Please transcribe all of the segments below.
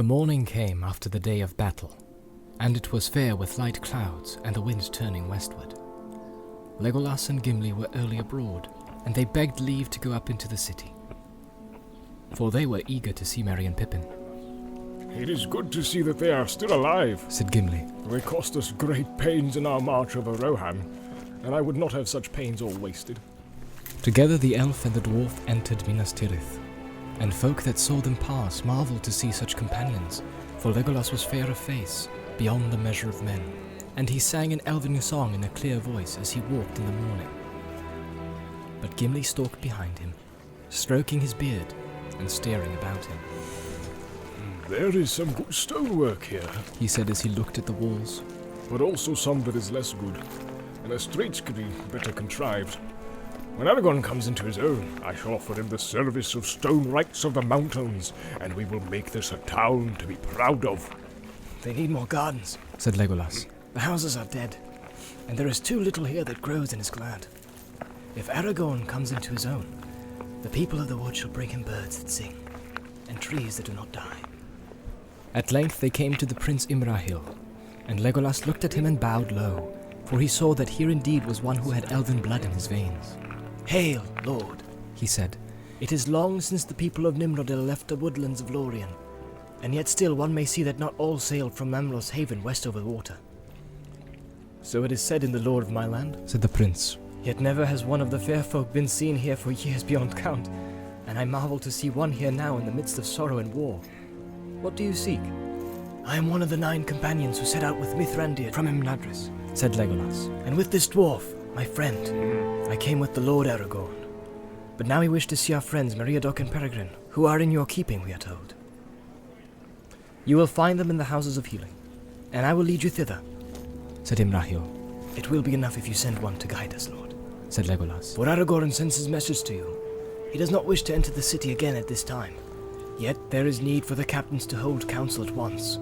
The morning came after the day of battle, and it was fair with light clouds and the wind turning westward. Legolas and Gimli were early abroad, and they begged leave to go up into the city. For they were eager to see Merry and Pippin, It is good to see that they are still alive. said Gimli. They cost us great pains in our march over Rohan, and I would not have such pains all wasted. Together the elf and the dwarf entered Minas Tirith, and folk that saw them pass marveled to see such companions, for Legolas was fair of face, beyond the measure of men, and he sang an elven song in a clear voice as he walked in the morning. But Gimli stalked behind him, stroking his beard and staring about him. There is some good stonework here, He said as he looked at the walls. but also some that is less good, and the streets could be better contrived. When Aragorn comes into his own, I shall offer him the service of stonewrights of the mountains, and we will make this a town to be proud of. They need more gardens. Said Legolas. The houses are dead, and there is too little here that grows and is glad. If Aragorn comes into his own, the people of the wood shall bring him birds that sing, and trees that do not die. At length they came to the Prince Imrahil, and Legolas looked at him and bowed low, for he saw that here indeed was one who had elven blood in his veins. Hail, Lord! He said, It is long since the people of Nimrodel left the woodlands of Lorien, and yet still one may see that not all sailed from Amroth's Haven west over the water. So it is said in the lore of my land, said the prince. Yet never has one of the fair folk been seen here for years beyond count, and I marvel to see one here now in the midst of sorrow and war. What do you seek? I am one of the nine companions who set out with Mithrandir from Imladris, said Legolas. and with this dwarf, my friend, I came with the Lord Aragorn. But now we wish to see our friends Meriadoc and Peregrine, who are in your keeping, we are told. You will find them in the houses of healing, and I will lead you thither. said Imrahil, It will be enough if you send one to guide us, Lord. said Legolas. For Aragorn sends his message to you. He does not wish to enter the city again at this time. Yet there is need for the captains to hold council at once,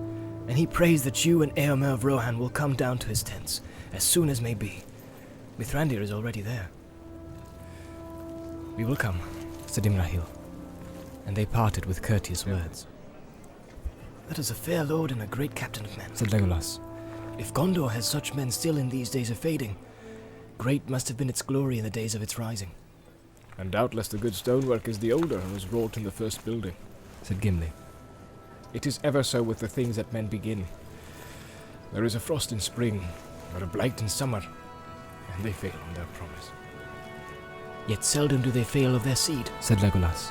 and he prays that you and Eomer of Rohan will come down to his tents as soon as may be. Mithrandir is already there. We will come, said Imrahil, and they parted with courteous words, That is a fair lord and a great captain of men. said Legolas. If Gondor has such men still in these days of fading, great must have been its glory in the days of its rising. And doubtless the good stonework is the older and was wrought in the first building. said Gimli. It is ever so with the things that men begin. There is a frost in spring, or a blight in summer, and they fail on their promise. Yet seldom do they fail of their seed, said Legolas.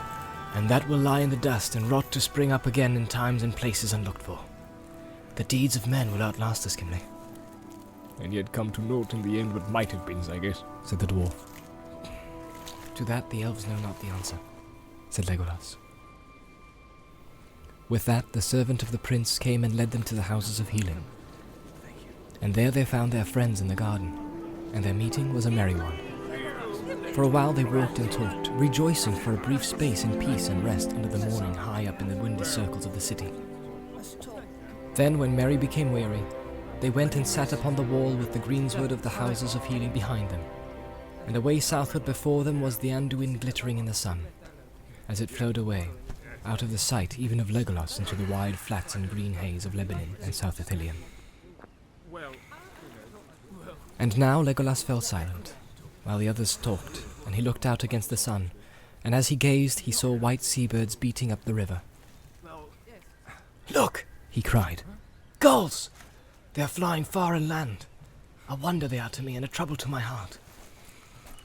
and that will lie in the dust and rot to spring up again in times and places unlooked for. The deeds of men will outlast us, Gimli. And yet come to naught in the end what might have been, I guess. said the dwarf. To that the elves know not the answer, said Legolas. With that, the servant of the prince came and led them to the houses of healing. And there they found their friends in the garden, and their meeting was a merry one. For a while they walked and talked, rejoicing for a brief space in peace and rest under the morning high up in the windy circles of the city. Then, when Merry became weary, they went and sat upon the wall with the greensward of the houses of healing behind them, and away southward before them was the Anduin glittering in the sun, as it flowed away, out of the sight even of Legolas into the wide flats and green haze of Lebennin and South Ithilien. And now Legolas fell silent, while the others talked, and he looked out against the sun, and as he gazed he saw white seabirds beating up the river. Look! He cried, Gulls! They are flying far inland. A wonder they are to me and a trouble to my heart.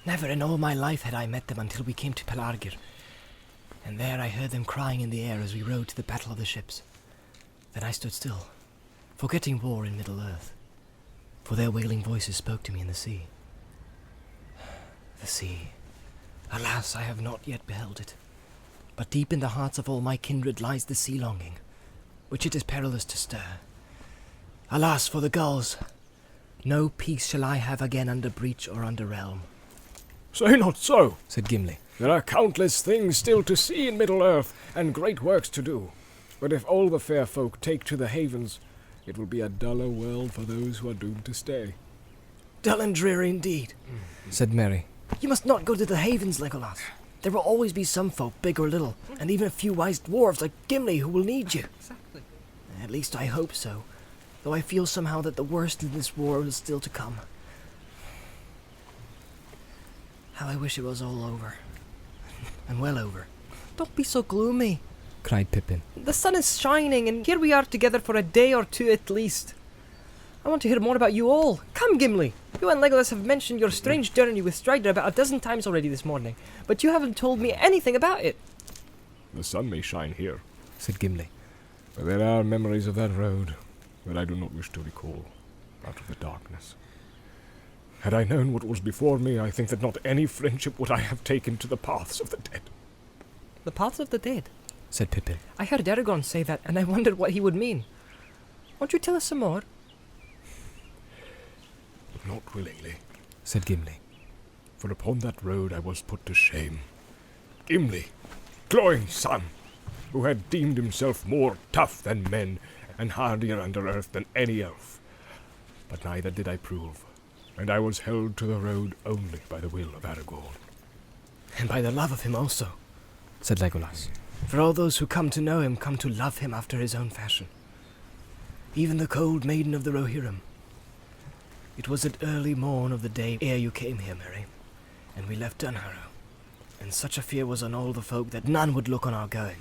Never in all my life had I met them until we came to Pelargir, and there I heard them crying in the air as we rode to the battle of the ships. Then I stood still, forgetting war in Middle Earth, for their wailing voices spoke to me in the sea. The sea. Alas, I have not yet beheld it. But deep in the hearts of all my kindred lies the sea longing, which it is perilous to stir. Alas for the gulls! No peace shall I have again under breach or under realm. Say not so! said Gimli. There are countless things still to see in Middle Earth, and great works to do. But if all the fair folk take to the havens, it will be a duller world for those who are doomed to stay. Dull and dreary indeed. said Merry. You must not go to the havens, Legolas. There will always be some folk, big or little, and even a few wise dwarves like Gimli who will need you. Exactly. At least I hope so, though I feel somehow that the worst in this war is still to come. How I wish it was all over. and well over. Don't be so gloomy. Cried Pippin. The sun is shining, and here we are together for a day or two at least. I want to hear more about you all. Come, Gimli. You and Legolas have mentioned your strange mm. journey with Strider about a dozen times already this morning, but you haven't told me anything about it. The sun may shine here, said Gimli. but there are memories of that road that I do not wish to recall out of the darkness. Had I known what was before me, I think that not any friendship would I have taken to the paths of the dead. The paths of the dead. Said Pippin. I heard Aragorn say that, and I wondered what he would mean. Won't you tell us some more? Not willingly, said Gimli. for upon that road I was put to shame. Gimli, Gloin's son, who had deemed himself more tough than men and hardier under earth than any elf. But neither did I prove, and I was held to the road only by the will of Aragorn. And by the love of him also. said Legolas. For all those who come to know him come to love him after his own fashion. Even the cold maiden of the Rohirrim. It was at early morn of the day ere you came here, Merry, and we left Dunharrow. And such a fear was on all the folk that none would look on our going,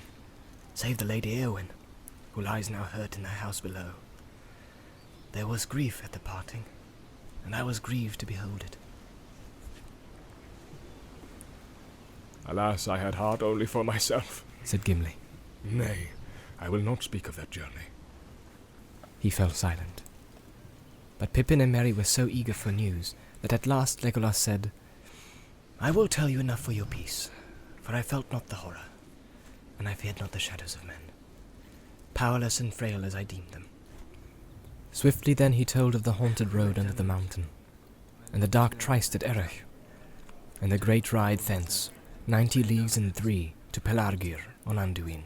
save the Lady Eowyn, who lies now hurt in the house below. There was grief at the parting, and I was grieved to behold it. Alas, I had heart only for myself. Said Gimli. Nay, I will not speak of that journey. He fell silent. But Pippin and Merry were so eager for news that at last Legolas said, I will tell you enough for your peace, for I felt not the horror, and I feared not the shadows of men, powerless and frail as I deemed them. Swiftly then he told of the haunted road under the mountain, and the dark tryst at Erech, and the great ride thence, ninety leagues and three, to Pelargir on Anduin.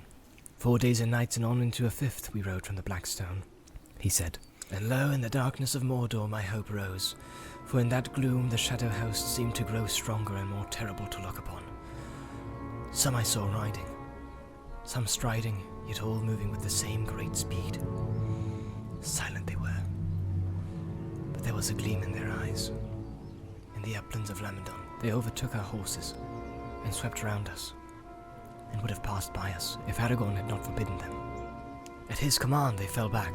Four days and nights and on into a fifth we rode from the Blackstone. He said, And lo, in the darkness of Mordor my hope rose, for in that gloom the shadow host seemed to grow stronger and more terrible to look upon. Some I saw riding, some striding, yet all moving with the same great speed. Silent they were, but there was a gleam in their eyes. In the uplands of Lamedon, they overtook our horses and swept round us, and would have passed by us if Aragorn had not forbidden them. At his command, they fell back.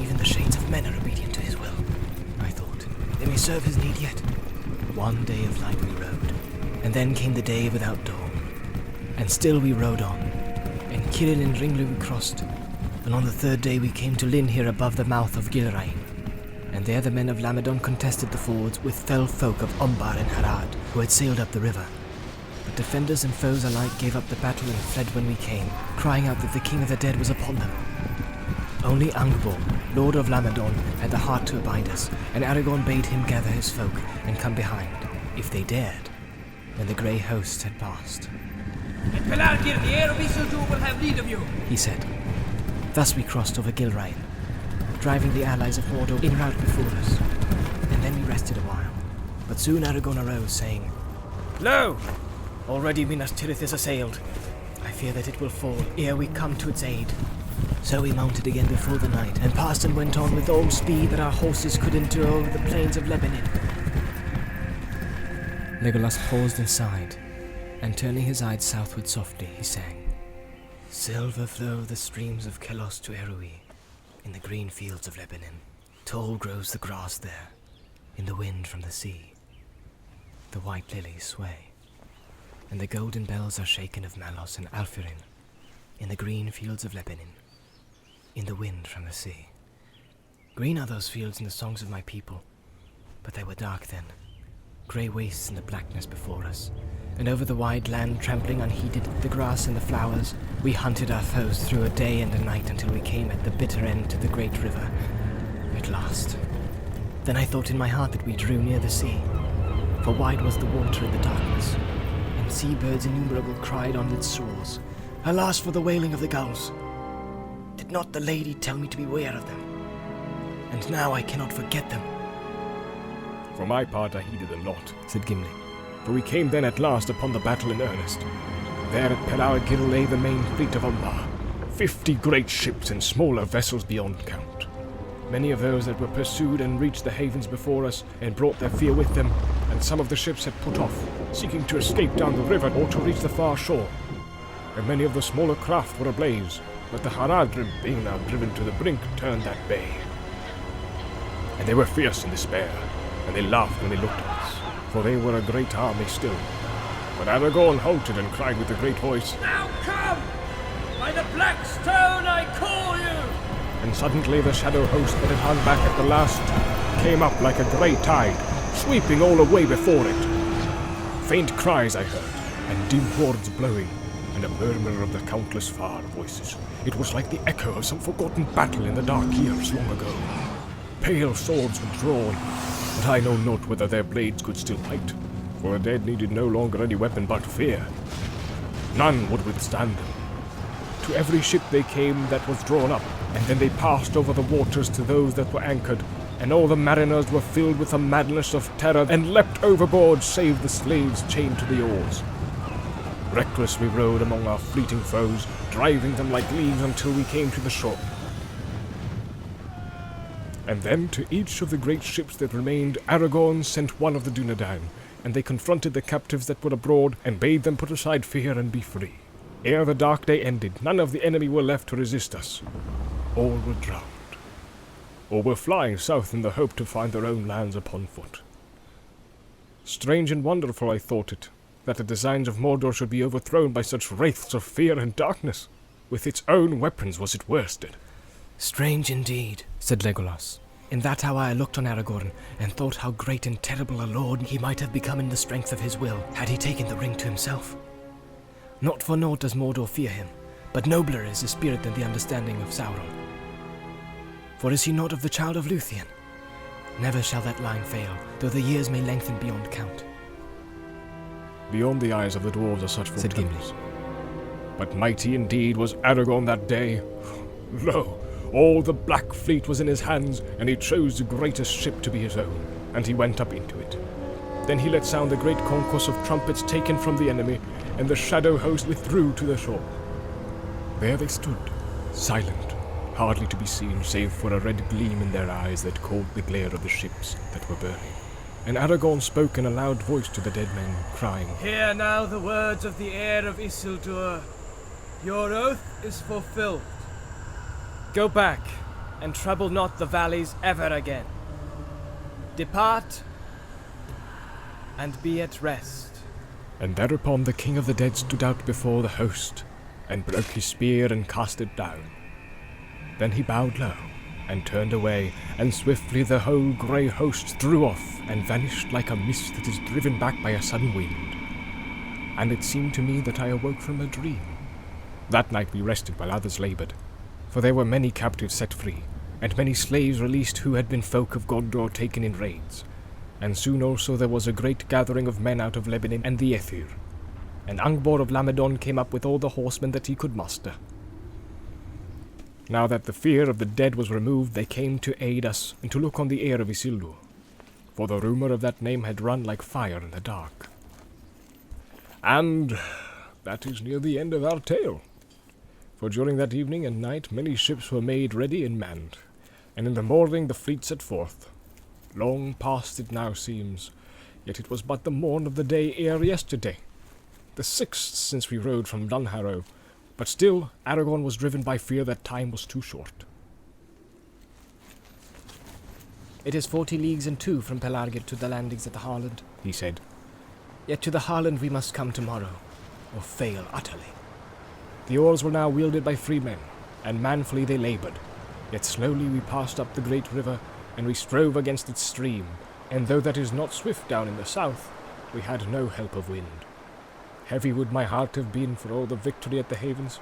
Even the shades of men are obedient to his will, I thought. They may serve his need yet. One day of light we rode, and then came the day without dawn. And still we rode on, and Kiril and Ringló we crossed, and on the third day we came to Linhir above the mouth of Gilrain. And there the men of Lamedon contested the fords with fell folk of Umbar and Harad, who had sailed up the river. Defenders and foes alike gave up the battle and fled when we came, crying out that the king of the dead was upon them. Only Angbor, lord of Lamedon, had the heart to abide us, and Aragorn bade him gather his folk and come behind, if they dared, when the grey host had passed. In Pelargir, the heir of Isildur will have need of you. He said. Thus we crossed over Gilrain, driving the allies of Mordor in rout before us, and then we rested a while. But soon Aragorn arose, saying, Lo! Already Minas Tirith is assailed. I fear that it will fall ere we come to its aid. So we mounted again before the night, and passed and went on with all speed that our horses could endure over the plains of Lebennin. Legolas paused and sighed, and turning his eyes southward softly, he sang, Silver flow the streams of Celos to Erui, in the green fields of Lebennin. Tall grows the grass there, in the wind from the sea. The white lilies sway, and the golden bells are shaken of Mallos and Alfirin, in the green fields of Lebennin, in the wind from the sea. Green are those fields in the songs of my people, but they were dark then, grey wastes in the blackness before us, and over the wide land, trampling unheeded the grass and the flowers, we hunted our foes through a day and a night until we came at the bitter end to the great river. At last. Then I thought in my heart that we drew near the sea, for wide was the water in the darkness, seabirds innumerable cried on its shores. Alas for the wailing of the gulls! Did not the lady tell me to beware of them? And now I cannot forget them. For my part, I heeded them not, said Gimli. for we came then at last upon the battle in earnest. There at Pelargir lay the main fleet of Umbar, fifty great ships and smaller vessels beyond count. Many of those that were pursued and reached the havens before us and brought their fear with them, and some of the ships had put off, seeking to escape down the river or to reach the far shore. And many of the smaller craft were ablaze, but the Haradrim, being now driven to the brink, turned that bay. And they were fierce in despair, and they laughed when they looked at us, for they were a great army still. But Aragorn halted and cried with a great voice, Now come! By the black stone I call you! and suddenly the shadow host that had hung back at the last came up like a grey tide, sweeping all away before it. Faint cries I heard, and dim horns blowing, and a murmur of the countless far voices. It was like the echo of some forgotten battle in the dark years long ago. Pale swords were drawn, but I know not whether their blades could still fight, for the dead needed no longer any weapon but fear. None would withstand them. To every ship they came that was drawn up, and then they passed over the waters to those that were anchored, and all the mariners were filled with a madness of terror and leapt overboard save the slaves chained to the oars. Reckless we rowed among our fleeting foes, driving them like leaves until we came to the shore. And then to each of the great ships that remained, Aragorn sent one of the Dunedain, and they confronted the captives that were abroad, and bade them put aside fear and be free. Ere the dark day ended, none of the enemy were left to resist us. All were drowned, or were flying south in the hope to find their own lands upon foot. Strange and wonderful I thought it, that the designs of Mordor should be overthrown by such wraiths of fear and darkness. With its own weapons was it worsted. Strange indeed, said Legolas. In that hour I looked on Aragorn and thought how great and terrible a lord he might have become in the strength of his will had he taken the ring to himself. Not for naught does Mordor fear him, but nobler is his spirit than the understanding of Sauron. For is he not of the child of Luthien? Never shall that line fail, though the years may lengthen beyond count. Beyond the eyes of the dwarves are such Said Gimli. But mighty indeed was Aragorn that day. Lo, all the Black Fleet was in his hands, and he chose the greatest ship to be his own, and he went up into it. Then he let sound the great concourse of trumpets taken from the enemy, and the shadow host withdrew to the shore. There they stood, silent, hardly to be seen save for a red gleam in their eyes that caught the glare of the ships that were burning. And Aragorn spoke in a loud voice to the dead men, crying, Hear now the words of the heir of Isildur. Your oath is fulfilled. Go back, and trouble not the valleys ever again. Depart, and be at rest. And thereupon the king of the dead stood out before the host, and broke his spear and cast it down. Then he bowed low, and turned away, and swiftly the whole grey host threw off, and vanished like a mist that is driven back by a sudden wind. And it seemed to me that I awoke from a dream. That night we rested while others laboured, for there were many captives set free, and many slaves released who had been folk of Gondor taken in raids. And soon also there was a great gathering of men out of Lebennin and the Ethir. And Angbor of Lamedon came up with all the horsemen that he could muster. Now that the fear of the dead was removed, they came to aid us and to look on the heir of Isildur, for the rumour of that name had run like fire in the dark. And that is near the end of our tale. For during that evening and night many ships were made ready and manned, and in the morning the fleet set forth. Long past it now seems, yet it was but the morn of the day ere yesterday, the sixth since we rode from Dunharrow, but still Aragorn was driven by fear that time was too short. It is forty leagues and two from Pelargir to the landings at the Harlond. He said, Yet to the Harlond we must come tomorrow, or fail utterly. The oars were now wielded by free men, and manfully they laboured. Yet slowly we passed up the great river, and we strove against its stream, and though that is not swift down in the south, we had no help of wind. Heavy would my heart have been for all the victory at the havens,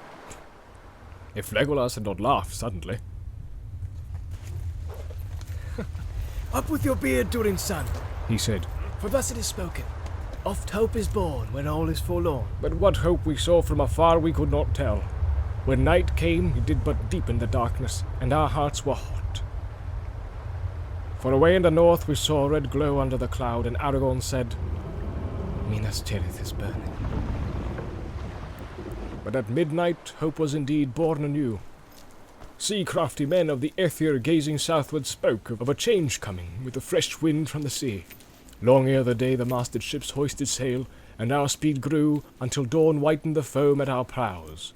if Legolas had not laughed suddenly. Up with your beard, Durin son, He said, for thus it is spoken. Oft hope is born when all is forlorn. But what hope we saw from afar we could not tell. When night came, it did but deepen the darkness, and our hearts were hot. For away in the north we saw a red glow under the cloud, and Aragorn said, Minas Tirith is burning. But at midnight hope was indeed born anew. Sea crafty men of the Ethir gazing southward spoke of a change coming with a fresh wind from the sea. Long ere the day the masted ships hoisted sail, and our speed grew until dawn whitened the foam at our prows.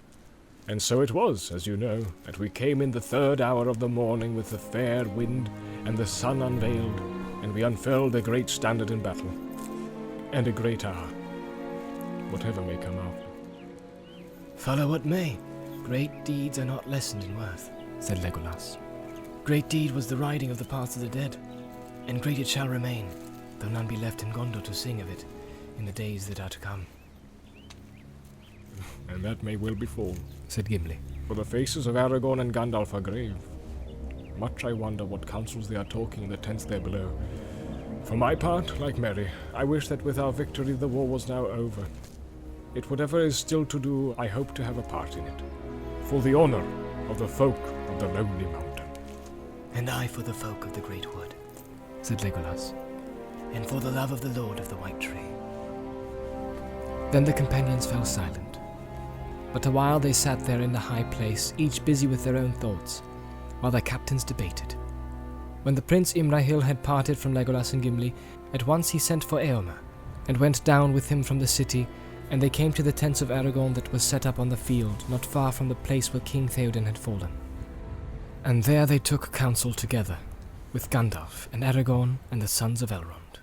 And so it was, as you know, that we came in the third hour of the morning with the fair wind and the sun unveiled, and we unfurled the great standard in battle. And a great hour, whatever may come after. Follow what may. Great deeds are not lessened in worth, said Legolas. Great deed was the riding of the paths of the dead, and great it shall remain, though none be left in Gondor to sing of it in the days that are to come. And that may well befall, said Gimli. for the faces of Aragorn and Gandalf are grave. Much I wonder what counsels they are talking in the tents there below. For my part, like Merry, I wish that with our victory the war was now over. Yet whatever is still to do, I hope to have a part in it. For the honor of the folk of the Lonely Mountain. And I for the folk of the Great Wood, said Legolas. and for the love of the Lord of the White Tree. Then the companions fell silent. But a while they sat there in the high place, each busy with their own thoughts, while their captains debated. When the prince Imrahil had parted from Legolas and Gimli, at once he sent for Eomer, and went down with him from the city, and they came to the tents of Aragorn that was set up on the field, not far from the place where King Theoden had fallen. And there they took counsel together, with Gandalf and Aragorn and the sons of Elrond.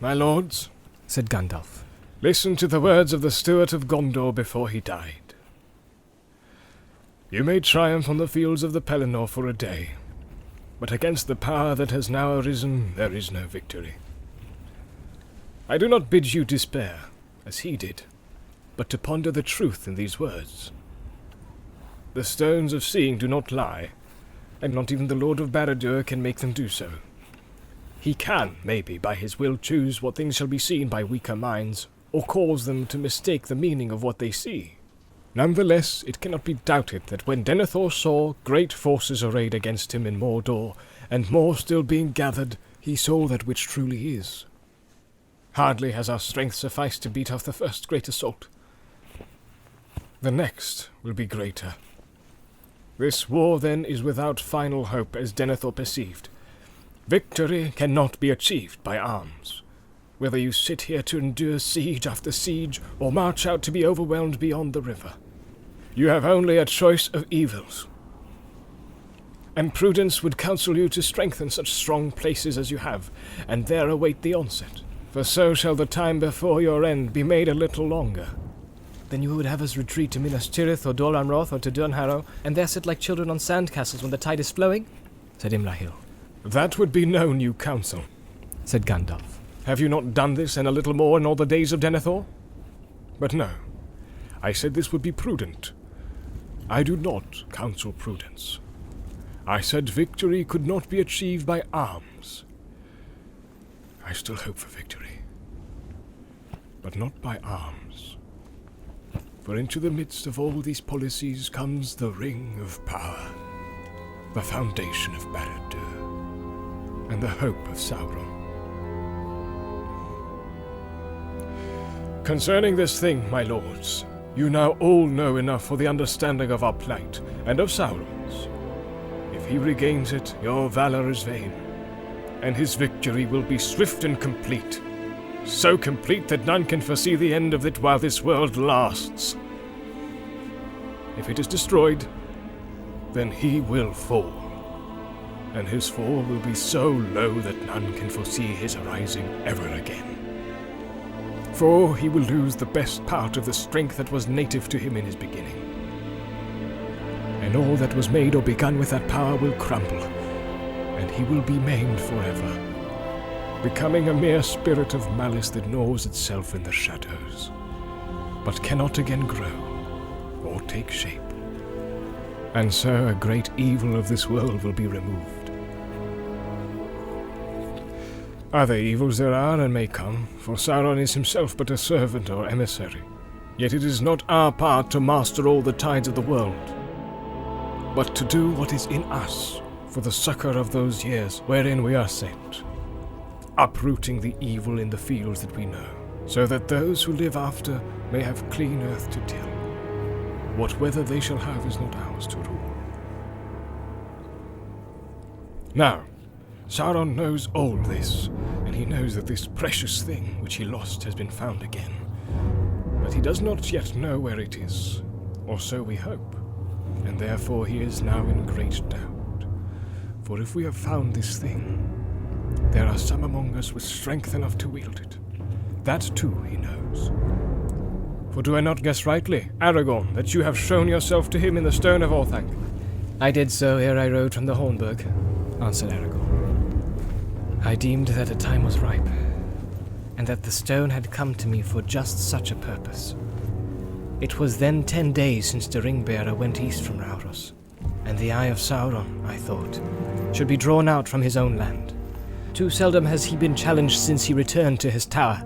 My lords, Said Gandalf, listen to the words of the Steward of Gondor before he died. You may triumph on the fields of the Pelennor for a day, but against the power that has now arisen there is no victory. I do not bid you despair, as he did, but to ponder the truth in these words. The stones of seeing do not lie, and not even the Lord of Barad-dûr can make them do so. He can, maybe, by his will choose what things shall be seen by weaker minds, or cause them to mistake the meaning of what they see. Nonetheless, it cannot be doubted that when Denethor saw great forces arrayed against him in Mordor, and more still being gathered, he saw that which truly is. Hardly has our strength sufficed to beat off the first great assault. The next will be greater. This war, then, is without final hope, as Denethor perceived. Victory cannot be achieved by arms. Whether you sit here to endure siege after siege, or march out to be overwhelmed beyond the river, you have only a choice of evils. And prudence would counsel you to strengthen such strong places as you have, and there await the onset. For so shall the time before your end be made a little longer. Then you would have us retreat to Minas Tirith or Dol Amroth or to Dunharrow, and there sit like children on sand castles when the tide is flowing? said Imrahil, That would be no new counsel. said Gandalf. Have you not done this and a little more in all the days of Denethor? But no. I said this would be prudent. I do not counsel prudence. I said victory could not be achieved by arms. I still hope for victory. But not by arms. For into the midst of all these policies comes the Ring of Power, the foundation of Barad-dûr, and the hope of Sauron. Concerning this thing, my lords, you now all know enough for the understanding of our plight, and of Sauron's. If he regains it, your valor is vain, and his victory will be swift and complete. So complete that none can foresee the end of it while this world lasts. If it is destroyed, then he will fall. And his fall will be so low that none can foresee his arising ever again for he will lose the best part of the strength that was native to him in his beginning. And all that was made or begun with that power will crumble, and he will be maimed forever, becoming a mere spirit of malice that gnaws itself in the shadows, but cannot again grow or take shape. And so a great evil of this world will be removed. Other evils there are and may come, for Sauron is himself but a servant or emissary. Yet it is not our part to master all the tides of the world, but to do what is in us for the succor of those years wherein we are sent, uprooting the evil in the fields that we know, so that those who live after may have clean earth to till. What weather they shall have is not ours to rule. Now, Sauron knows all this, and he knows that this precious thing which he lost has been found again. But he does not yet know where it is, or so we hope, and therefore he is now in great doubt. For if we have found this thing, there are some among us with strength enough to wield it. That too he knows. For do I not guess rightly, Aragorn, that you have shown yourself to him in the Stone of Orthanc? I did so ere I rode from the Hornburg, answered Aragorn. I deemed that a time was ripe, and that the stone had come to me for just such a purpose. It was then ten days since the Ringbearer went east from Rauros, and the Eye of Sauron, I thought, should be drawn out from his own land. Too seldom has he been challenged since he returned to his tower.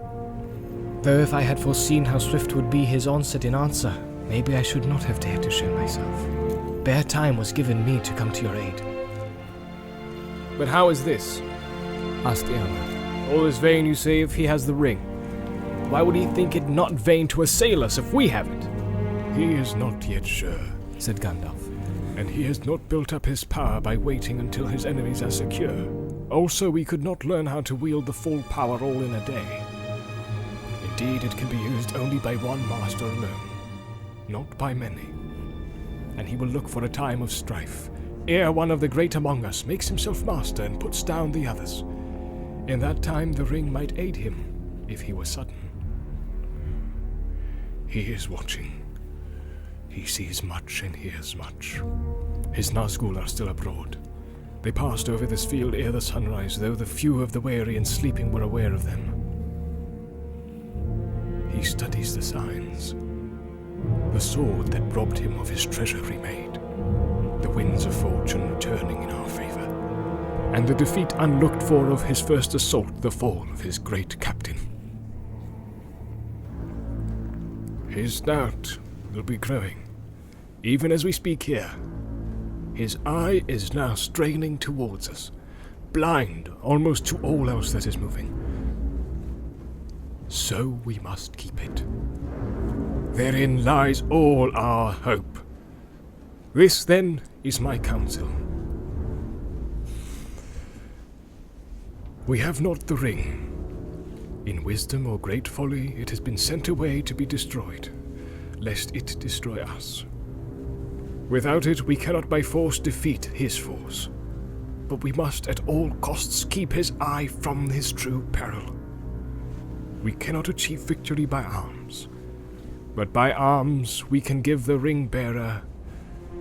Though if I had foreseen how swift would be his onset in answer, maybe I should not have dared to show myself. Bare time was given me to come to your aid. But how is this? Asked Eomer. All is vain, you say, if he has the ring. Why would he think it not vain to assail us if we have it? He is not yet sure, said Gandalf. and he has not built up his power by waiting until his enemies are secure. Also, we could not learn how to wield the full power all in a day. Indeed, it can be used only by one master alone, not by many. And he will look for a time of strife, ere one of the great among us makes himself master and puts down the others. In that time, the ring might aid him, if he were sudden. He is watching. He sees much and hears much. His Nazgul are still abroad. They passed over this field ere the sunrise, though the few of the weary and sleeping were aware of them. He studies the signs. The sword that robbed him of his treasure remade. The winds of fortune turning in our favor. And the defeat unlooked for of his first assault, the fall of his great captain. His doubt will be growing, even as we speak here. His eye is now straining towards us, blind almost to all else that is moving. So we must keep it. Therein lies all our hope. This, then, is my counsel. We have not the ring. In wisdom or great folly, it has been sent away to be destroyed, lest it destroy us. Without it, we cannot by force defeat his force. But we must at all costs keep his eye from his true peril. We cannot achieve victory by arms, but by arms we can give the ring bearer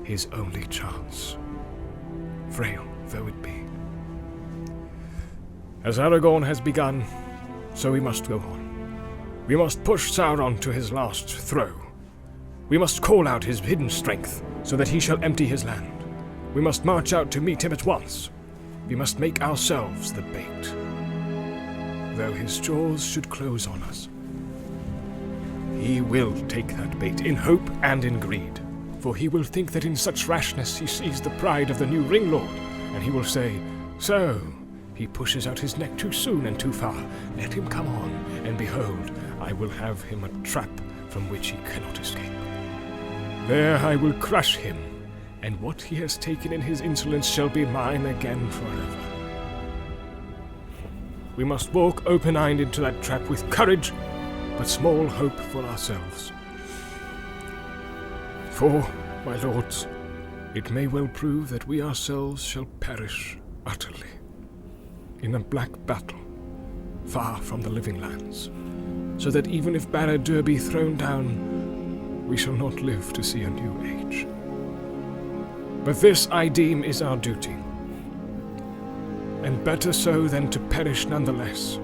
his only chance, frail though it be. As Aragorn has begun, so we must go on. We must push Sauron to his last throw. We must call out his hidden strength, so that he shall empty his land. We must march out to meet him at once. We must make ourselves the bait. Though his jaws should close on us, he will take that bait in hope and in greed. For he will think that in such rashness he sees the pride of the new ring lord, and he will say, So, he pushes out his neck too soon and too far. Let him come on, and behold, I will have him a trap from which he cannot escape. There I will crush him, and what he has taken in his insolence shall be mine again forever. We must walk open eyed into that trap with courage, but small hope for ourselves. For, my lords, it may well prove that we ourselves shall perish utterly in a black battle, far from the living lands, so that even if Barad-dûr be thrown down, we shall not live to see a new age. But this I deem is our duty, and better so than to perish nonetheless,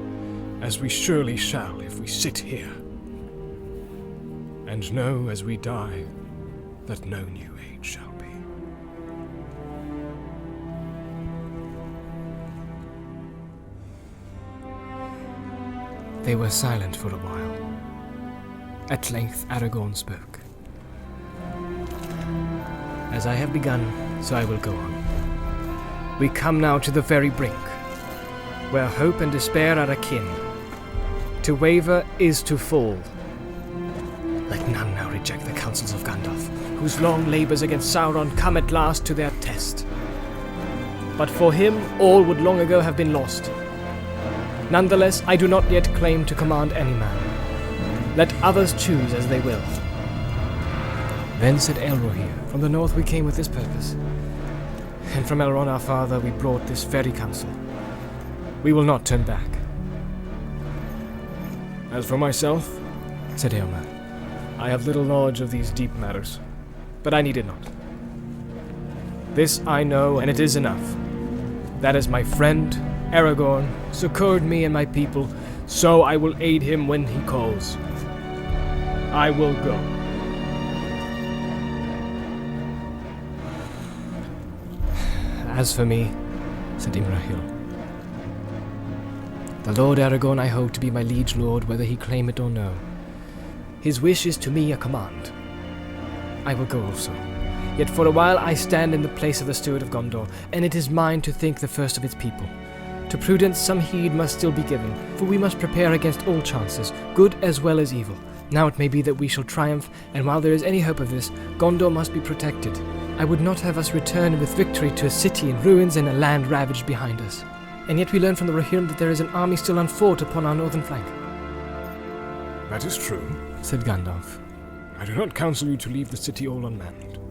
as we surely shall if we sit here, and know as we die that no new age shall They were silent for a while. At length Aragorn spoke. As I have begun, so I will go on. We come now to the very brink, where hope and despair are akin. To waver is to fall. Let none now reject the counsels of Gandalf, whose long labours against Sauron come at last to their test. But for him, all would long ago have been lost. Nonetheless, I do not yet claim to command any man. Let others choose as they will. Then said Elrohir, From the north we came with this purpose, and from Elrond our father we brought this very counsel. We will not turn back. As for myself, said Eomer, I have little knowledge of these deep matters, but I need it not. This I know, and it is enough. That is my friend, Aragorn, succored me and my people, so I will aid him when he calls. I will go. As for me, said Imrahil, the Lord Aragorn I hold to be my liege lord whether he claim it or no. His wish is to me a command. I will go also. Yet for a while I stand in the place of the steward of Gondor, and it is mine to think the first of its people. To prudence some heed must still be given, for we must prepare against all chances, good as well as evil. Now it may be that we shall triumph, and while there is any hope of this, Gondor must be protected. I would not have us return with victory to a city in ruins and a land ravaged behind us. And yet we learn from the Rohirrim that there is an army still unfought upon our northern flank. That is true, said Gandalf. I do not counsel you to leave the city all unmanned.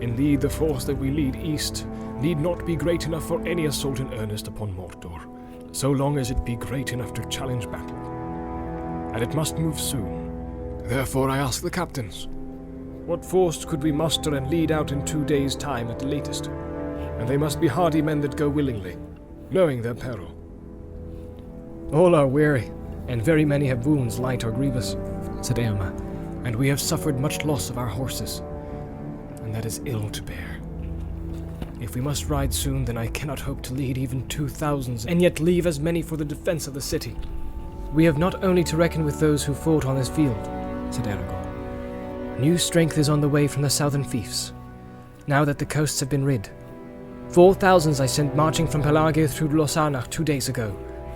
Indeed, the force that we lead east need not be great enough for any assault in earnest upon Mordor, so long as it be great enough to challenge battle. And it must move soon. Therefore, I ask the captains what force could we muster and lead out in two days' time at the latest? And they must be hardy men that go willingly, knowing their peril. All are weary, and very many have wounds light or grievous, said Eomer, and we have suffered much loss of our horses, that is ill to bear. If we must ride soon, then I cannot hope to lead even two thousands, and yet leave as many for the defense of the city. We have not only to reckon with those who fought on this field, said Aragorn. New strength is on the way from the southern fiefs, now that the coasts have been rid. Four thousands I sent marching from Pelargir through Lossarnach two days ago,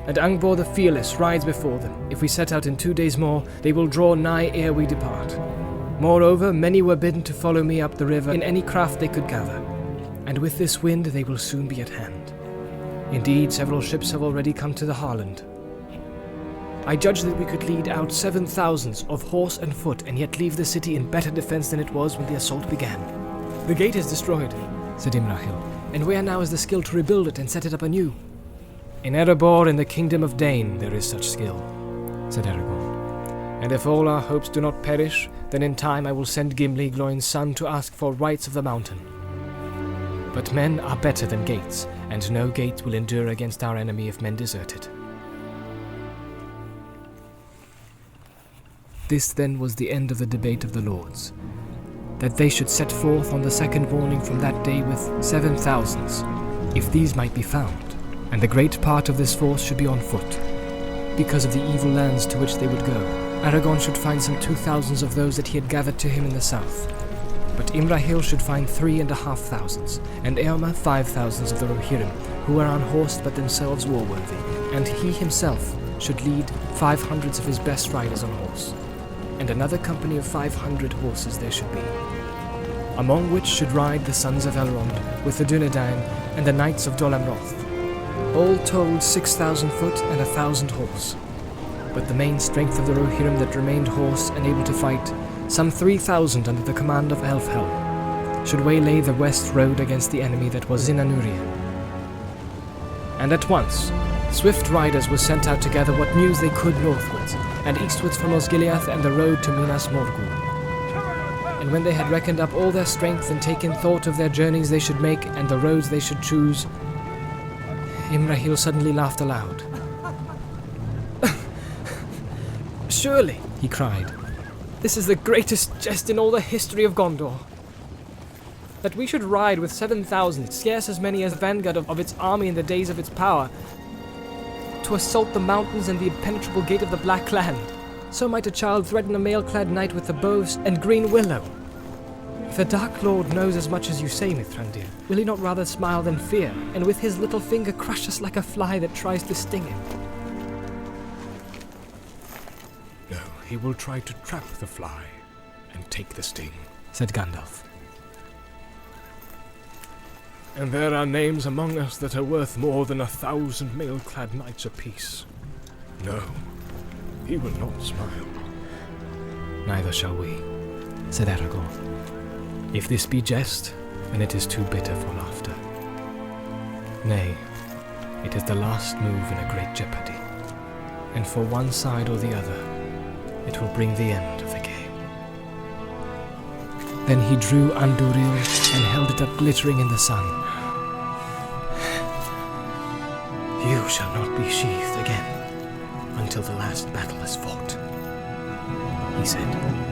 and Angbor the Fearless rides before them. If we set out in two days more, they will draw nigh ere we depart. Moreover, many were bidden to follow me up the river in any craft they could gather, and with this wind they will soon be at hand. Indeed, several ships have already come to the Harlond. I judge that we could lead out seven thousands of horse and foot, and yet leave the city in better defense than it was when the assault began. The gate is destroyed, said Imrahil, and where now is the skill to rebuild it and set it up anew? In Erebor, in the kingdom of Dain, there is such skill, said Aragorn. And if all our hopes do not perish, then in time I will send Gimli, Gloin's son, to ask for wrights of the mountain. But men are better than gates, and no gate will endure against our enemy if men desert it. This then was the end of the debate of the lords, that they should set forth on the second morning from that day with seven thousands, if these might be found, and the great part of this force should be on foot, because of the evil lands to which they would go. Aragorn should find some two thousands of those that he had gathered to him in the south, but Imrahil should find three and a half thousands, and Eomer five thousands of the Rohirrim, who were unhorsed but themselves war-worthy, and he himself should lead five hundreds of his best riders on horse and another company of five hundred horses there should be, among which should ride the sons of Elrond with the Dunedain and the knights of Dol Amroth. All told six thousand foot and a thousand horse. But the main strength of the Rohirrim that remained horse and able to fight, some three thousand under the command of Elfhelm, should waylay the west road against the enemy that was in Anórien. And at once, swift riders were sent out to gather what news they could northwards, and eastwards from Osgiliath and the road to Minas Morgul. And when they had reckoned up all their strength and taken thought of their journeys they should make and the roads they should choose, Imrahil suddenly laughed aloud. Surely, he cried, this is the greatest jest in all the history of Gondor. That we should ride with seven thousand, scarce as many as the vanguard of, of its army in the days of its power, to assault the mountains and the impenetrable gate of the Black Land. So might a child threaten a mail-clad knight with the bows and green willow. If the Dark Lord knows as much as you say, Mithrandir, will he not rather smile than fear, and with his little finger crush us like a fly that tries to sting him? He will try to trap the fly and take the sting. said Gandalf. And there are names among us that are worth more than a thousand mail-clad knights apiece. No, he will not smile. Neither shall we, said Aragorn. If this be jest, then it is too bitter for laughter. Nay, it is the last move in a great jeopardy, and for one side or the other, it will bring the end of the game. Then he drew Anduril and held it up glittering in the sun. You shall not be sheathed again until the last battle is fought, he said.